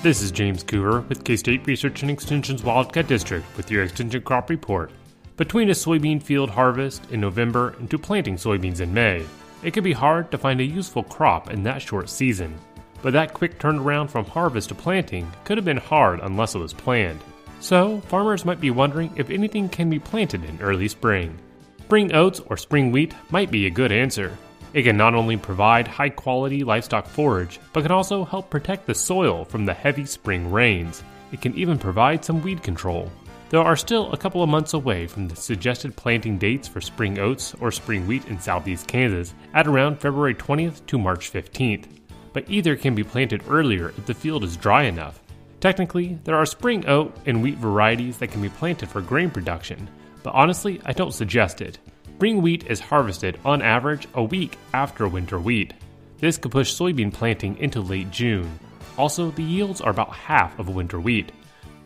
This is James Coover with K State Research and Extension's Wildcat District with your Extension Crop Report. Between a soybean field harvest in November and to planting soybeans in May, it can be hard to find a useful crop in that short season. But that quick turnaround from harvest to planting could have been hard unless it was planned. So, farmers might be wondering if anything can be planted in early spring. Spring oats or spring wheat might be a good answer. It can not only provide high quality livestock forage, but can also help protect the soil from the heavy spring rains. It can even provide some weed control. There are still a couple of months away from the suggested planting dates for spring oats or spring wheat in southeast Kansas at around February 20th to March 15th. But either can be planted earlier if the field is dry enough. Technically, there are spring oat and wheat varieties that can be planted for grain production, but honestly, I don't suggest it. Spring wheat is harvested on average a week after winter wheat. This could push soybean planting into late June. Also, the yields are about half of winter wheat.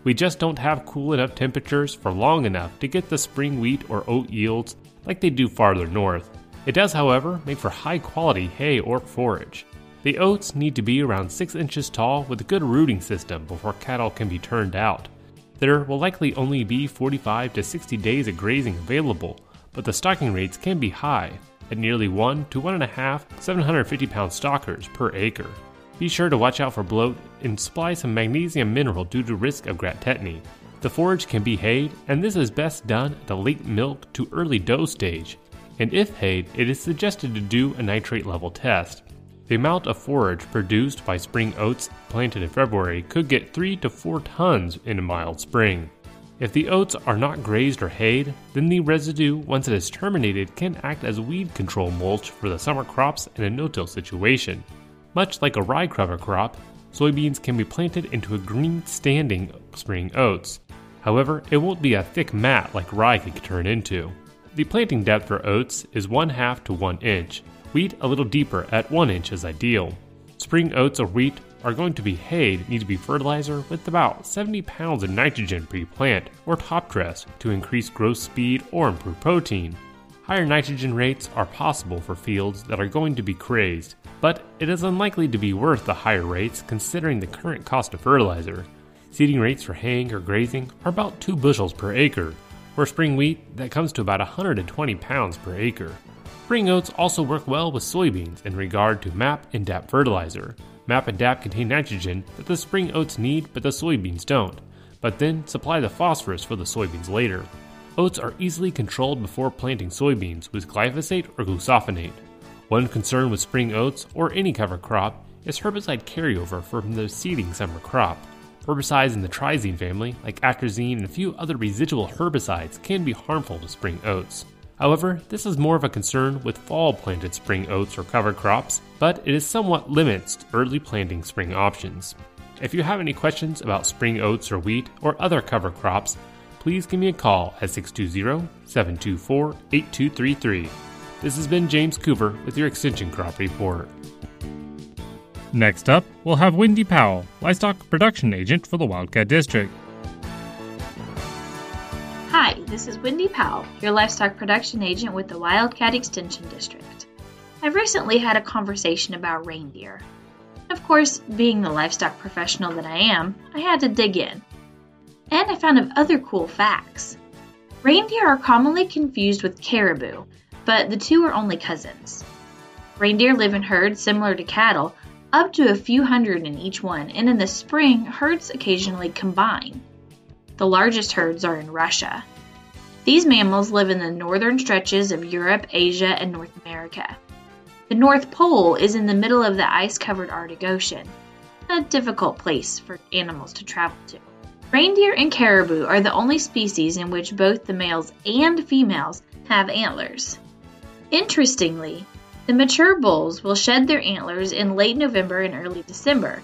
We just don't have cool enough temperatures for long enough to get the spring wheat or oat yields like they do farther north. It does, however, make for high quality hay or forage. The oats need to be around 6 inches tall with a good rooting system before cattle can be turned out. There will likely only be 45 to 60 days of grazing available, but the stocking rates can be high, at nearly 1 to 1.5 750 pound stockers per acre. Be sure to watch out for bloat and supply some magnesium mineral due to risk of grass tetany. The forage can be hayed, and this is best done at the late milk to early dough stage. And if hayed, it is suggested to do a nitrate level test. The amount of forage produced by spring oats planted in February could get 3 to 4 tons in a mild spring. If the oats are not grazed or hayed, then the residue, once it is terminated, can act as weed control mulch for the summer crops in a no-till situation. Much like a rye cover crop, soybeans can be planted into a green standing spring oats. However, it won't be a thick mat like rye could turn into. The planting depth for oats is 1 half to 1 inch. Wheat a little deeper at 1 inch is ideal. Spring oats or wheat are going to be hayed need to be fertilizer with about 70 pounds of nitrogen pre plant or top dress to increase growth speed or improve protein. Higher nitrogen rates are possible for fields that are going to be crazed, but it is unlikely to be worth the higher rates considering the current cost of fertilizer. Seeding rates for haying or grazing are about 2 bushels per acre. For spring wheat, that comes to about 120 pounds per acre. Spring oats also work well with soybeans in regard to MAP and DAP fertilizer. MAP and DAP contain nitrogen that the spring oats need but the soybeans don't, but then supply the phosphorus for the soybeans later. Oats are easily controlled before planting soybeans with glyphosate or glufosinate. One concern with spring oats or any cover crop is herbicide carryover from the seeding summer crop. Herbicides in the triazine family, like atrazine and a few other residual herbicides, can be harmful to spring oats. However, this is more of a concern with fall planted spring oats or cover crops, but it is somewhat limits early planting spring options. If you have any questions about spring oats or wheat or other cover crops, please give me a call at 620 724 8233. This has been James Coover with your Extension Crop Report. Next up, we'll have Wendy Powell, Livestock Production Agent for the Wildcat District. Hi, this is Wendy Powell, your livestock production agent with the Wildcat Extension District. I've recently had a conversation about reindeer. Of course, being the livestock professional that I am, I had to dig in. And I found other cool facts. Reindeer are commonly confused with caribou, but the two are only cousins. Reindeer live in herds similar to cattle, up to a few hundred in each one, and in the spring, herds occasionally combine. The largest herds are in Russia. These mammals live in the northern stretches of Europe, Asia, and North America. The North Pole is in the middle of the ice covered Arctic Ocean, a difficult place for animals to travel to. Reindeer and caribou are the only species in which both the males and females have antlers. Interestingly, the mature bulls will shed their antlers in late November and early December,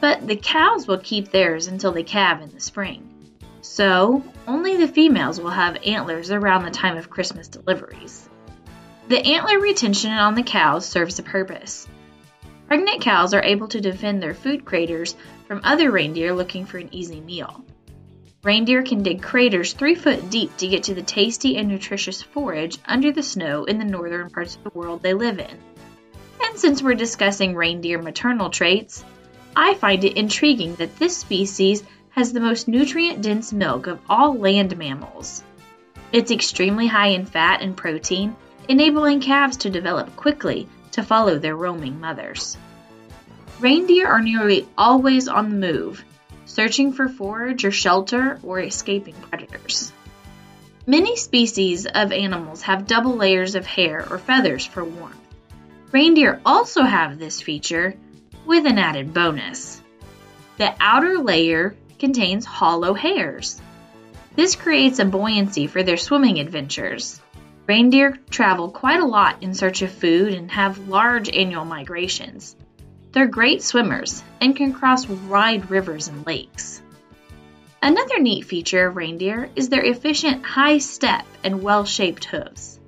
but the cows will keep theirs until they calve in the spring. So, only the females will have antlers around the time of Christmas deliveries. The antler retention on the cows serves a purpose. Pregnant cows are able to defend their food craters from other reindeer looking for an easy meal. Reindeer can dig craters three foot deep to get to the tasty and nutritious forage under the snow in the northern parts of the world they live in. And since we're discussing reindeer maternal traits, I find it intriguing that this species has the most nutrient dense milk of all land mammals. It's extremely high in fat and protein, enabling calves to develop quickly to follow their roaming mothers. Reindeer are nearly always on the move, searching for forage or shelter or escaping predators. Many species of animals have double layers of hair or feathers for warmth. Reindeer also have this feature with an added bonus. The outer layer contains hollow hairs. This creates a buoyancy for their swimming adventures. Reindeer travel quite a lot in search of food and have large annual migrations. They're great swimmers and can cross wide rivers and lakes. Another neat feature of reindeer is their efficient high step and well shaped hooves.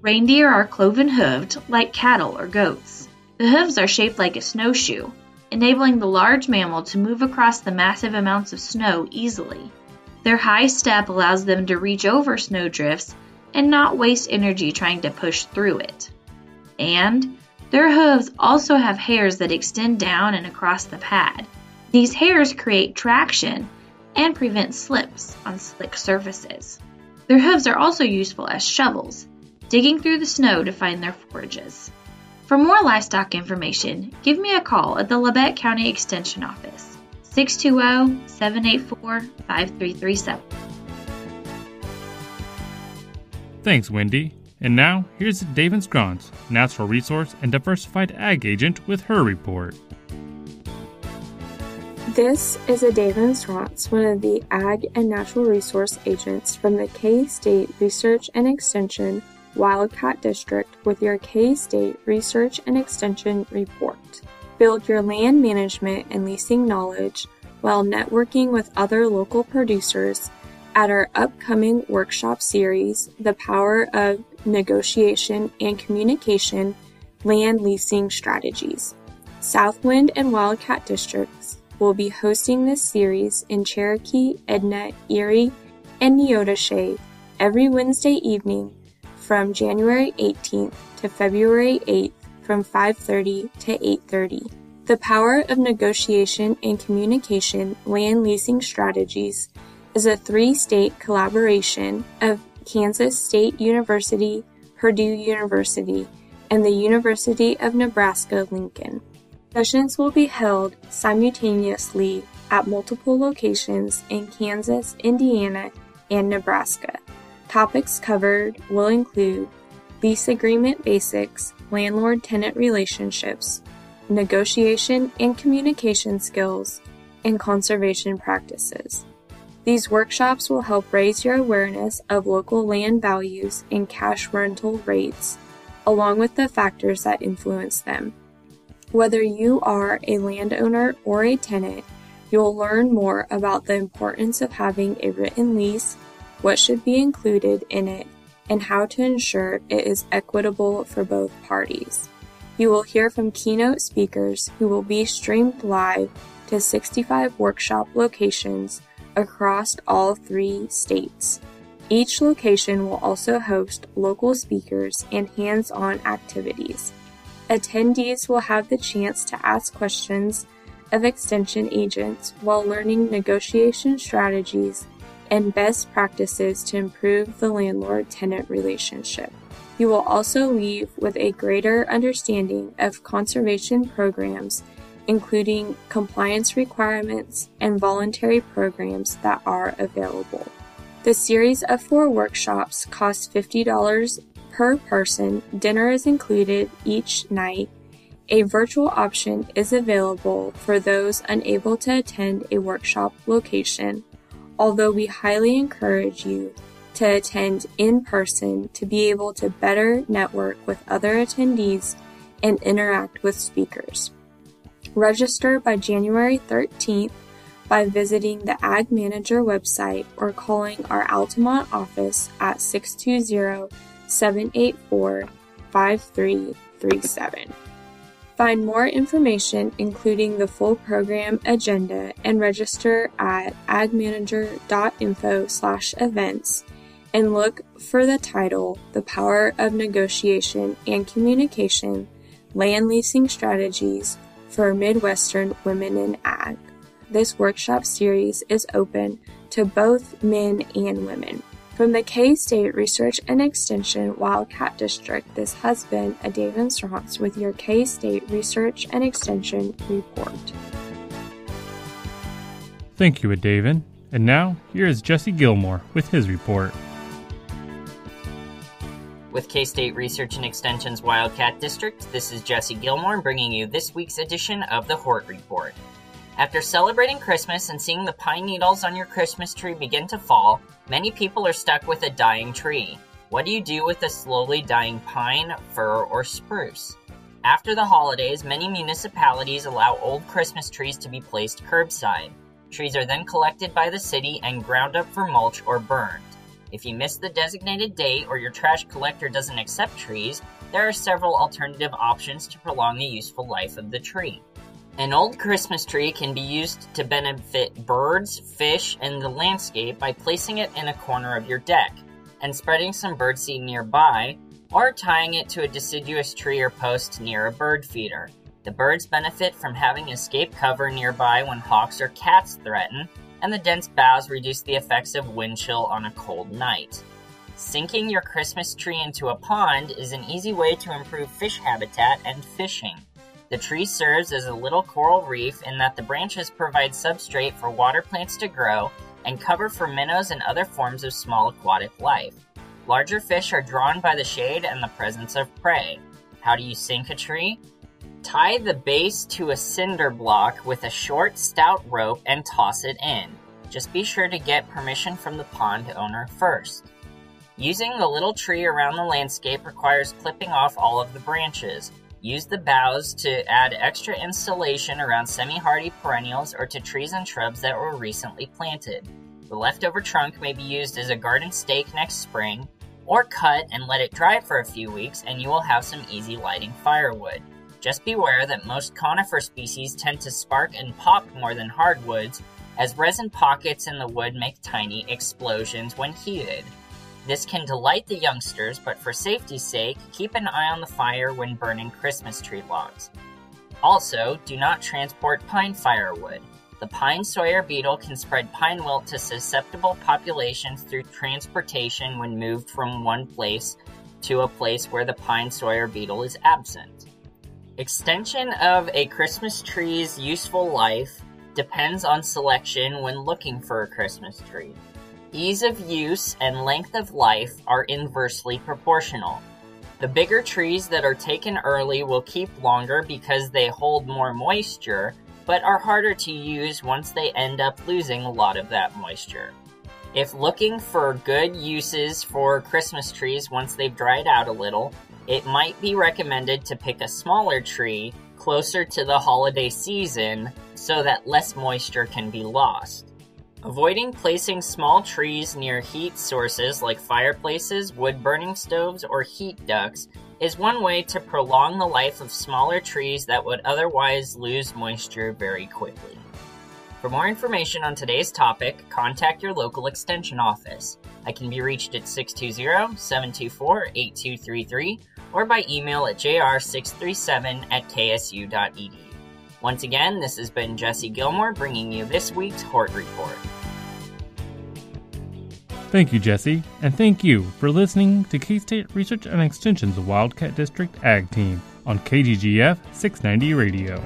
Reindeer are cloven hooved like cattle or goats. The hooves are shaped like a snowshoe, enabling the large mammal to move across the massive amounts of snow easily. Their high step allows them to reach over snowdrifts and not waste energy trying to push through it. And their hooves also have hairs that extend down and across the pad. These hairs create traction and prevent slips on slick surfaces. Their hooves are also useful as shovels, digging through the snow to find their forages. For more livestock information, give me a call at the Labette County Extension Office, 620 784 5337. Thanks, Wendy. And now, here's David Scrons, Natural Resource and Diversified Ag Agent, with her report. This is a David Scrons, one of the Ag and Natural Resource Agents from the K State Research and Extension Wildcat District with your K State Research and Extension Report. Build your land management and leasing knowledge while networking with other local producers at our upcoming workshop series, The Power of Negotiation and Communication Land Leasing Strategies. Southwind and Wildcat Districts will be hosting this series in Cherokee, Edna, Erie, and Neodesha every Wednesday evening from January 18th to February 8th from 5:30 to 8:30. The Power of Negotiation and Communication Land Leasing Strategies is a three-state collaboration of Kansas State University, Purdue University, and the University of Nebraska-Lincoln. Sessions will be held simultaneously at multiple locations in Kansas, Indiana, and Nebraska. Topics covered will include lease agreement basics, landlord tenant relationships, negotiation and communication skills, and conservation practices. These workshops will help raise your awareness of local land values and cash rental rates, along with the factors that influence them. Whether you are a landowner or a tenant, you'll learn more about the importance of having a written lease, what should be included in it, and how to ensure it is equitable for both parties. You will hear from keynote speakers who will be streamed live to 65 workshop locations across all three states. Each location will also host local speakers and hands on activities. Attendees will have the chance to ask questions of extension agents while learning negotiation strategies and best practices to improve the landlord tenant relationship. You will also leave with a greater understanding of conservation programs, including compliance requirements and voluntary programs that are available. The series of four workshops costs $50 per person, dinner is included each night. A virtual option is available for those unable to attend a workshop location, although we highly encourage you to attend in person to be able to better network with other attendees and interact with speakers. Register by January 13th by visiting the Ag Manager website or calling our Altamont office at 620 784 5337. Find more information, including the full program agenda, and register at agmanager.info slash events and look for the title The Power of Negotiation and Communication Land Leasing Strategies for Midwestern Women in Ag. This workshop series is open to both men and women. From the K State Research and Extension Wildcat District, this has been a David Strauss with your K State Research and Extension report. Thank you, David. And now, here is Jesse Gilmore with his report. With K State Research and Extension's Wildcat District, this is Jesse Gilmore bringing you this week's edition of the Hort Report. After celebrating Christmas and seeing the pine needles on your Christmas tree begin to fall, many people are stuck with a dying tree. What do you do with a slowly dying pine, fir, or spruce? After the holidays, many municipalities allow old Christmas trees to be placed curbside. Trees are then collected by the city and ground up for mulch or burned. If you miss the designated date or your trash collector doesn't accept trees, there are several alternative options to prolong the useful life of the tree. An old Christmas tree can be used to benefit birds, fish, and the landscape by placing it in a corner of your deck and spreading some birdseed nearby, or tying it to a deciduous tree or post near a bird feeder. The birds benefit from having escape cover nearby when hawks or cats threaten, and the dense boughs reduce the effects of wind chill on a cold night. Sinking your Christmas tree into a pond is an easy way to improve fish habitat and fishing. The tree serves as a little coral reef in that the branches provide substrate for water plants to grow and cover for minnows and other forms of small aquatic life. Larger fish are drawn by the shade and the presence of prey. How do you sink a tree? Tie the base to a cinder block with a short, stout rope and toss it in. Just be sure to get permission from the pond owner first. Using the little tree around the landscape requires clipping off all of the branches. Use the boughs to add extra insulation around semi-hardy perennials or to trees and shrubs that were recently planted. The leftover trunk may be used as a garden stake next spring, or cut and let it dry for a few weeks and you will have some easy lighting firewood. Just beware that most conifer species tend to spark and pop more than hardwoods, as resin pockets in the wood make tiny explosions when heated. This can delight the youngsters, but for safety's sake, keep an eye on the fire when burning Christmas tree logs. Also, do not transport pine firewood. The pine sawyer beetle can spread pine wilt to susceptible populations through transportation when moved from one place to a place where the pine sawyer beetle is absent. Extension of a Christmas tree's useful life depends on selection when looking for a Christmas tree. Ease of use and length of life are inversely proportional. The bigger trees that are taken early will keep longer because they hold more moisture, but are harder to use once they end up losing a lot of that moisture. If looking for good uses for Christmas trees once they've dried out a little, it might be recommended to pick a smaller tree closer to the holiday season so that less moisture can be lost. Avoiding placing small trees near heat sources like fireplaces, wood burning stoves, or heat ducts is one way to prolong the life of smaller trees that would otherwise lose moisture very quickly. For more information on today's topic, contact your local extension office. I can be reached at 620 724 8233 or by email at jr637 at ksu.edu. Once again, this has been Jesse Gilmore bringing you this week's Hort Report. Thank you, Jesse, and thank you for listening to K State Research and Extension's Wildcat District Ag Team on KGGF 690 Radio.